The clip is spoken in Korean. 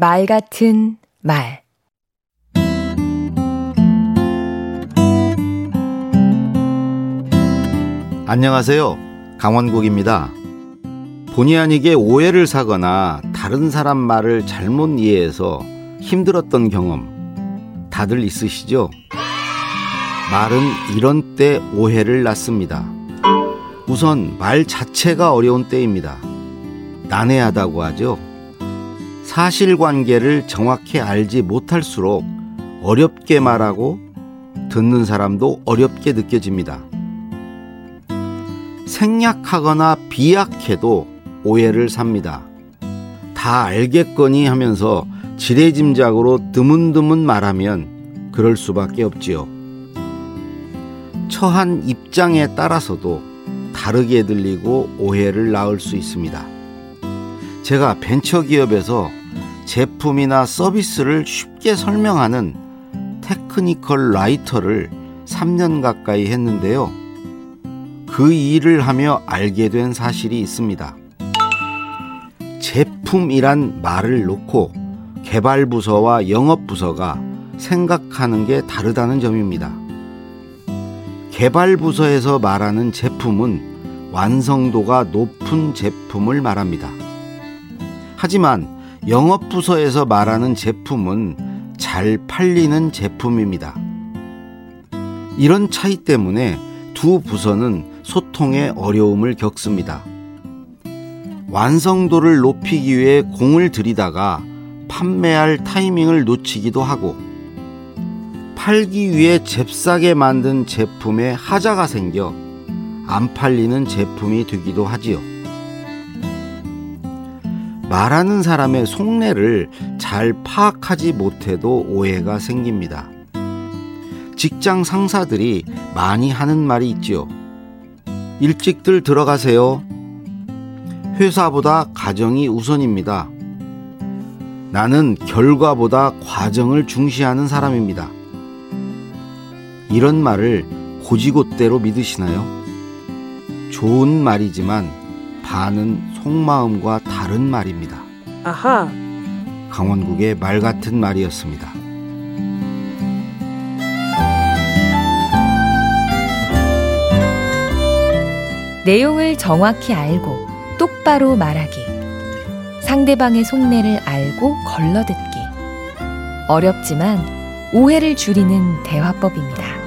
말 같은 말 안녕하세요. 강원국입니다. 본의 아니게 오해를 사거나 다른 사람 말을 잘못 이해해서 힘들었던 경험 다들 있으시죠? 말은 이런 때 오해를 낳습니다. 우선 말 자체가 어려운 때입니다. 난해하다고 하죠. 사실관계를 정확히 알지 못할수록 어렵게 말하고 듣는 사람도 어렵게 느껴집니다. 생략하거나 비약해도 오해를 삽니다. 다 알겠거니 하면서 지레짐작으로 드문드문 말하면 그럴 수밖에 없지요. 처한 입장에 따라서도 다르게 들리고 오해를 낳을 수 있습니다. 제가 벤처기업에서 제품이나 서비스를 쉽게 설명하는 테크니컬 라이터를 3년 가까이 했는데요. 그 일을 하며 알게 된 사실이 있습니다. 제품이란 말을 놓고 개발부서와 영업부서가 생각하는 게 다르다는 점입니다. 개발부서에서 말하는 제품은 완성도가 높은 제품을 말합니다. 하지만 영업부서에서 말하는 제품은 잘 팔리는 제품입니다. 이런 차이 때문에 두 부서는 소통에 어려움을 겪습니다. 완성도를 높이기 위해 공을 들이다가 판매할 타이밍을 놓치기도 하고 팔기 위해 잽싸게 만든 제품에 하자가 생겨 안 팔리는 제품이 되기도 하지요. 말하는 사람의 속내를 잘 파악하지 못해도 오해가 생깁니다. 직장 상사들이 많이 하는 말이 있지요. 일찍들 들어가세요. 회사보다 가정이 우선입니다. 나는 결과보다 과정을 중시하는 사람입니다. 이런 말을 고지곳대로 믿으시나요? 좋은 말이지만 반은 속마음과 다른 말입니다. 아하. 강원국의 말 같은 말이었습니다. 내용을 정확히 알고 똑바로 말하기. 상대방의 속내를 알고 걸러듣기. 어렵지만 오해를 줄이는 대화법입니다.